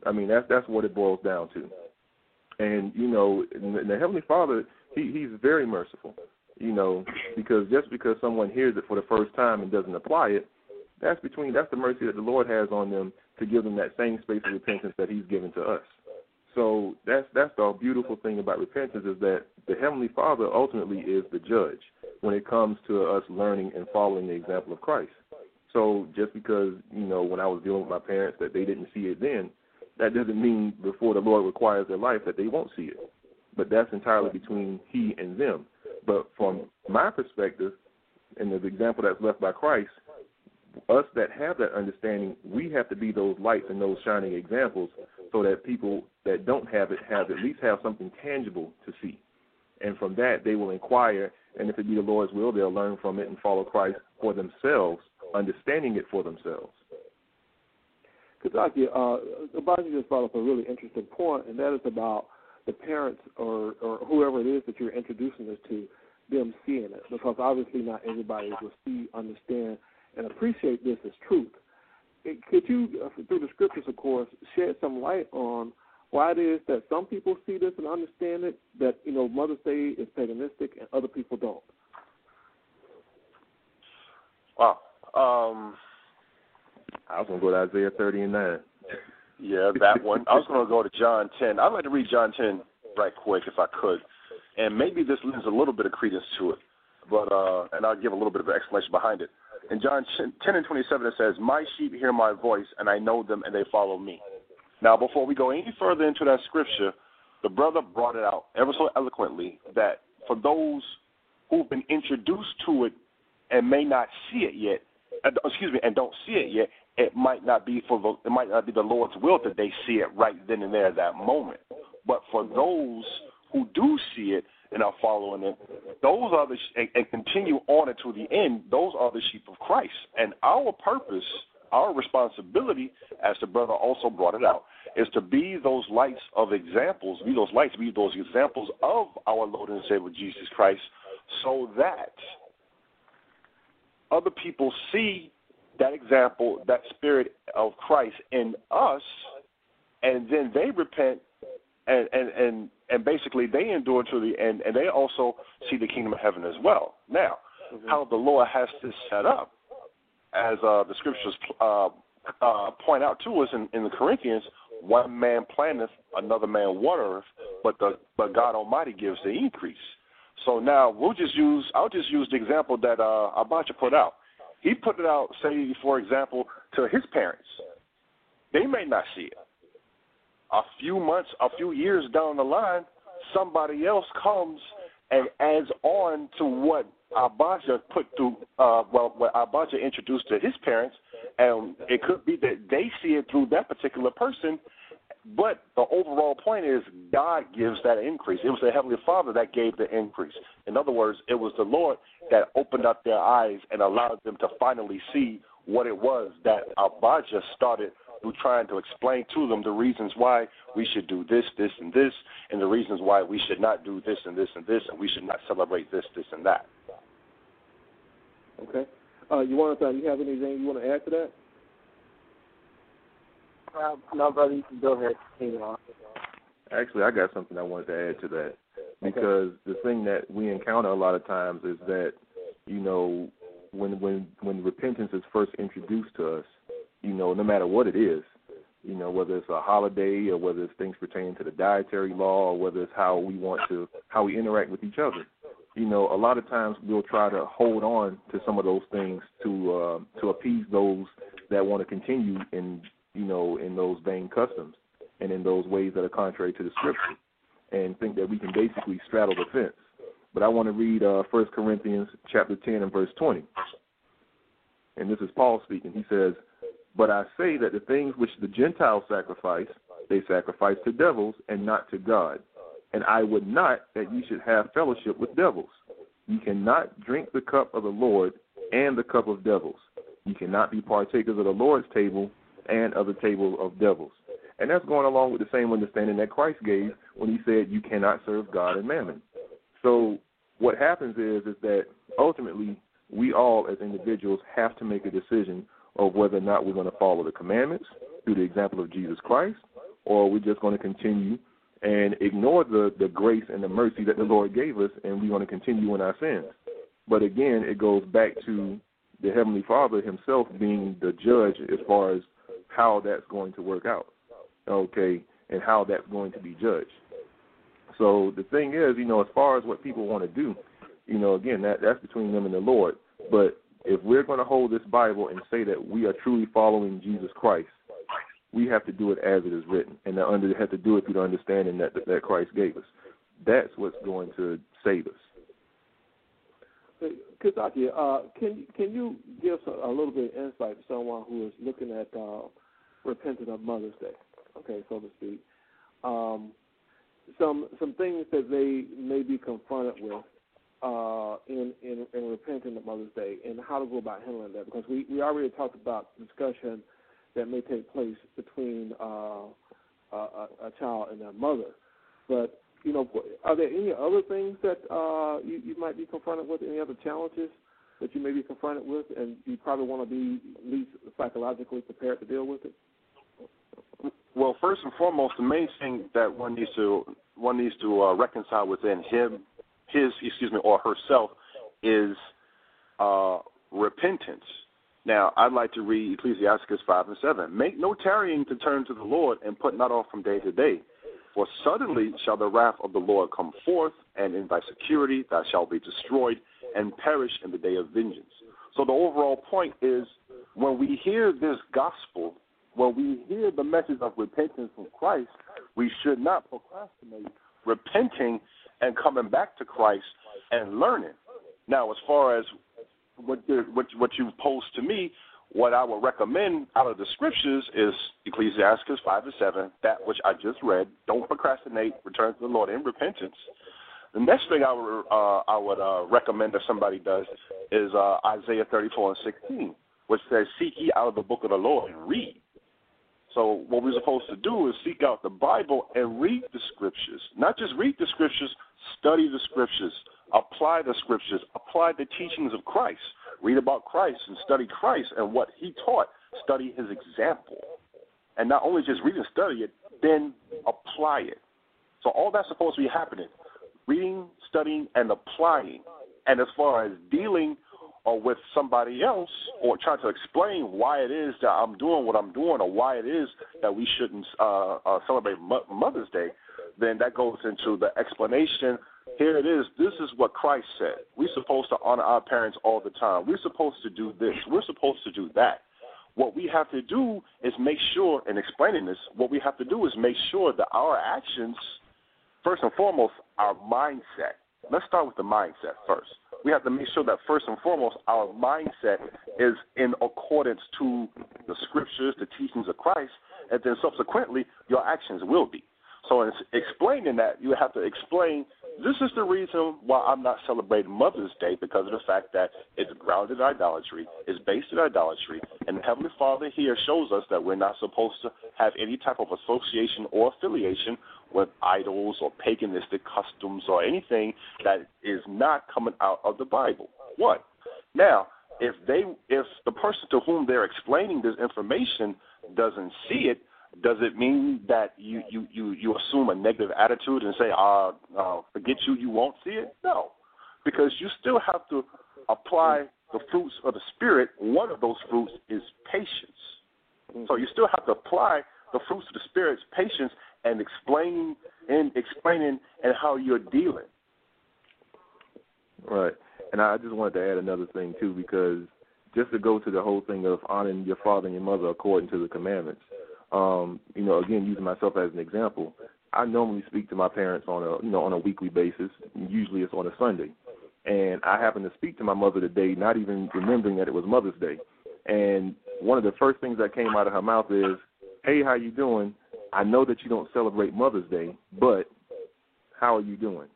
I mean that's that's what it boils down to. And you know, the Heavenly Father, he he's very merciful. You know, because just because someone hears it for the first time and doesn't apply it, that's between that's the mercy that the Lord has on them to give them that same space of repentance that He's given to us. So that's that's the beautiful thing about repentance is that the Heavenly Father ultimately is the judge when it comes to us learning and following the example of Christ. So just because you know when I was dealing with my parents that they didn't see it then, that doesn't mean before the Lord requires their life that they won't see it. But that's entirely between He and them. But from my perspective, and the example that's left by Christ, us that have that understanding, we have to be those lights and those shining examples, so that people that don't have it have at least have something tangible to see. And from that, they will inquire, and if it be the Lord's will, they'll learn from it and follow Christ for themselves understanding it for themselves. Kadaki, uh, Abaji just brought up a really interesting point, and that is about the parents or, or whoever it is that you're introducing this to, them seeing it. Because obviously not everybody will see, understand, and appreciate this as truth. Could you, uh, through the scriptures, of course, shed some light on why it is that some people see this and understand it, that, you know, Mother's Day is paganistic and other people don't? Wow. Um, I was gonna go to Isaiah thirty and nine. Yeah, that one. I was gonna go to John ten. I'd like to read John ten right quick if I could, and maybe this lends a little bit of credence to it, but uh, and I'll give a little bit of an explanation behind it. In John ten and twenty seven, it says, "My sheep hear my voice, and I know them, and they follow me." Now, before we go any further into that scripture, the brother brought it out ever so eloquently that for those who've been introduced to it and may not see it yet, uh, excuse me, and don't see it yet, it might not be for the it might not be the Lord's will that they see it right then and there at that moment. But for those who do see it and are following it, those are the and, and continue on to the end. Those are the sheep of Christ, and our purpose, our responsibility, as the brother also brought it out, is to be those lights of examples, be those lights, be those examples of our Lord and Savior Jesus Christ, so that other people see that example, that spirit of Christ in us, and then they repent and and and, and basically they endure to the end, and they also see the kingdom of heaven as well. Now, mm-hmm. how the Lord has this set up, as uh, the scriptures uh, uh, point out to us in, in the Corinthians, one man planteth, another man watereth, but the but God Almighty gives the increase. So now we'll just use I'll just use the example that uh, Abacha put out. He put it out, say, for example, to his parents. They may not see it. A few months, a few years down the line, somebody else comes and adds on to what Abacha put through, uh, well, what Abacha introduced to his parents, and it could be that they see it through that particular person, but the overall point is God gives that increase. It was the Heavenly Father that gave the increase. In other words, it was the Lord that opened up their eyes and allowed them to finally see what it was that Abijah started through trying to explain to them the reasons why we should do this, this, and this, and the reasons why we should not do this and this and this, and we should not celebrate this, this, and that. Okay. Uh, you want to? You have anything you want to add to that? Uh, no, brother, you can go ahead. on. Actually, I got something I wanted to add to that because okay. the thing that we encounter a lot of times is that you know when when when repentance is first introduced to us, you know, no matter what it is, you know, whether it's a holiday or whether it's things pertaining to the dietary law or whether it's how we want to how we interact with each other. You know, a lot of times we'll try to hold on to some of those things to uh, to appease those that want to continue in you know in those vain customs and in those ways that are contrary to the scripture, and think that we can basically straddle the fence. But I want to read uh, 1 Corinthians chapter 10 and verse 20. And this is Paul speaking. He says, But I say that the things which the Gentiles sacrifice, they sacrifice to devils and not to God. And I would not that you should have fellowship with devils. You cannot drink the cup of the Lord and the cup of devils. You cannot be partakers of the Lord's table and of the table of devils. And that's going along with the same understanding that Christ gave when he said you cannot serve God and mammon. So what happens is is that ultimately we all as individuals have to make a decision of whether or not we're going to follow the commandments through the example of Jesus Christ, or we're just going to continue and ignore the, the grace and the mercy that the Lord gave us, and we're going to continue in our sins. But again, it goes back to the Heavenly Father Himself being the judge as far as how that's going to work out, okay, and how that's going to be judged. So the thing is, you know, as far as what people want to do, you know, again, that that's between them and the Lord. But if we're going to hold this Bible and say that we are truly following Jesus Christ, we have to do it as it is written, and under have to do it through the understanding that that Christ gave us. That's what's going to save us. Kizaki, uh, can can you give a, a little bit of insight to someone who is looking at uh, repenting of Mother's Day, okay, so to speak? Um, some some things that they may be confronted with uh, in, in in repenting of Mother's Day and how to go about handling that because we we already talked about discussion that may take place between uh, a, a child and their mother, but you know, are there any other things that uh, you, you might be confronted with? Any other challenges that you may be confronted with, and you probably want to be at least psychologically prepared to deal with it? Well, first and foremost, the main thing that one needs to one needs to uh, reconcile within him, his excuse me, or herself, is uh, repentance. Now, I'd like to read Ecclesiasticus five and seven. Make no tarrying to turn to the Lord, and put not off from day to day. For suddenly shall the wrath of the Lord come forth, and in thy security thou shalt be destroyed, and perish in the day of vengeance. So the overall point is, when we hear this gospel when we hear the message of repentance from Christ, we should not procrastinate repenting and coming back to Christ and learning. Now, as far as what what what you posed to me, what I would recommend out of the scriptures is Ecclesiasticus five and seven, that which I just read. Don't procrastinate, return to the Lord in repentance. The next thing I would uh, I would uh, recommend that somebody does is uh, Isaiah thirty four and sixteen, which says, "Seek ye out of the book of the Lord and read." So what we're supposed to do is seek out the Bible and read the scriptures. Not just read the scriptures, study the scriptures, apply the scriptures, apply the teachings of Christ. Read about Christ and study Christ and what he taught. Study his example. And not only just read and study it, then apply it. So all that's supposed to be happening. Reading, studying, and applying. And as far as dealing or with somebody else or trying to explain why it is that I'm doing what I'm doing or why it is that we shouldn't uh, uh, celebrate Mo- Mother's Day, then that goes into the explanation. Here it is. This is what Christ said. We're supposed to honor our parents all the time. We're supposed to do this. We're supposed to do that. What we have to do is make sure, in explaining this, what we have to do is make sure that our actions, first and foremost, our mindset. Let's start with the mindset first we have to make sure that first and foremost our mindset is in accordance to the scriptures, the teachings of Christ, and then subsequently your actions will be. So in explaining that, you have to explain this is the reason why I'm not celebrating Mother's Day because of the fact that it's grounded in idolatry, it's based in idolatry, and the Heavenly Father here shows us that we're not supposed to have any type of association or affiliation with idols or paganistic customs or anything that is not coming out of the Bible. What? Now, if they if the person to whom they're explaining this information doesn't see it, does it mean that you you you, you assume a negative attitude and say, uh, uh, forget you, you won't see it? No, because you still have to apply the fruits of the Spirit, one of those fruits is patience. So you still have to apply the fruits of the Spirit's patience and explaining and explaining and how you're dealing. Right. And I just wanted to add another thing too, because just to go to the whole thing of honoring your father and your mother according to the commandments. Um, you know, again, using myself as an example, I normally speak to my parents on a you know on a weekly basis. Usually it's on a Sunday, and I happened to speak to my mother today, not even remembering that it was Mother's Day. And one of the first things that came out of her mouth is, "Hey, how you doing? I know that you don't celebrate Mother's Day, but how are you doing?"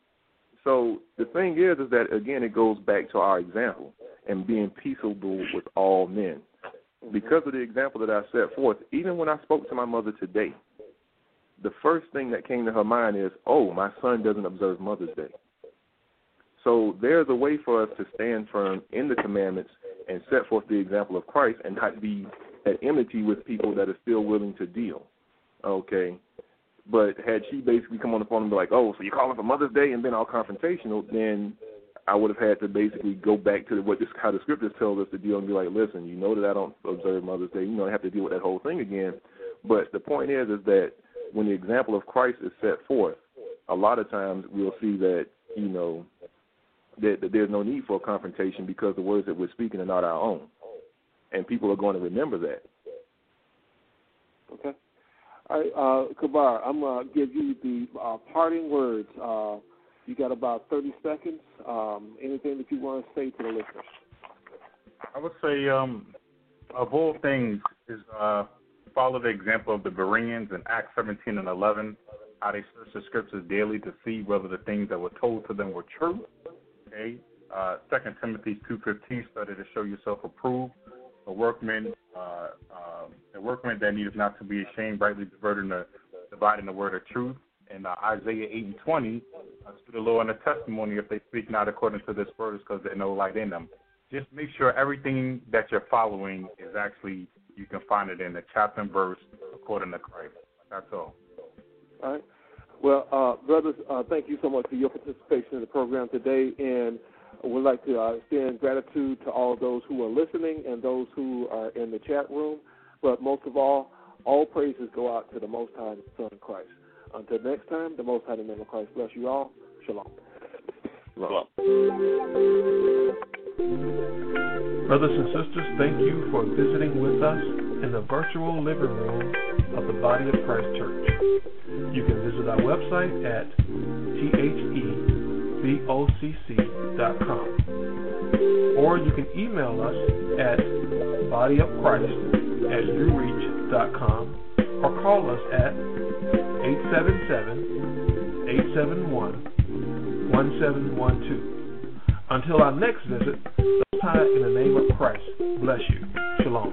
So the thing is, is that again, it goes back to our example and being peaceable with all men. Because of the example that I set forth, even when I spoke to my mother today, the first thing that came to her mind is, oh, my son doesn't observe Mother's Day. So there's a way for us to stand firm in the commandments and set forth the example of Christ and not be at enmity with people that are still willing to deal. Okay. But had she basically come on the phone and be like, "Oh, so you're calling for Mother's Day," and been all confrontational, then I would have had to basically go back to what this how the scriptures tells us to deal and be like, "Listen, you know that I don't observe Mother's Day. You know I have to deal with that whole thing again." But the point is, is that when the example of Christ is set forth, a lot of times we'll see that you know that, that there's no need for a confrontation because the words that we're speaking are not our own, and people are going to remember that. Okay. All right, uh, Kabar, I'm going to give you the uh, parting words. Uh, you got about 30 seconds. Um, anything that you want to say to the listeners? I would say, um, of all things, is uh, follow the example of the Bereans in Acts 17 and 11, how they searched the scriptures daily to see whether the things that were told to them were true. Okay. Uh, 2 Timothy 2.15, study to show yourself approved, a workman, uh, uh, a workman that needs not to be ashamed, rightly dividing the, dividing the word of truth. And uh, Isaiah 8 and 20, uh, the Lord and the testimony, if they speak not according to this is because there's no light in them. Just make sure everything that you're following is actually, you can find it in the chapter and verse according to Christ. That's all. All right. Well, uh, brothers, uh, thank you so much for your participation in the program today. And we'd like to uh, extend gratitude to all those who are listening and those who are in the chat room. But most of all, all praises go out to the Most High Son Christ. Until next time, the Most High in the name of Christ bless you all. Shalom. Shalom. Brothers and sisters, thank you for visiting with us in the virtual living room of the Body of Christ Church. You can visit our website at thebocc.com. Or you can email us at bodyofchrist at ureach.com or call us at 877 871 1712. Until our next visit, High in the name of Christ bless you. Shalom.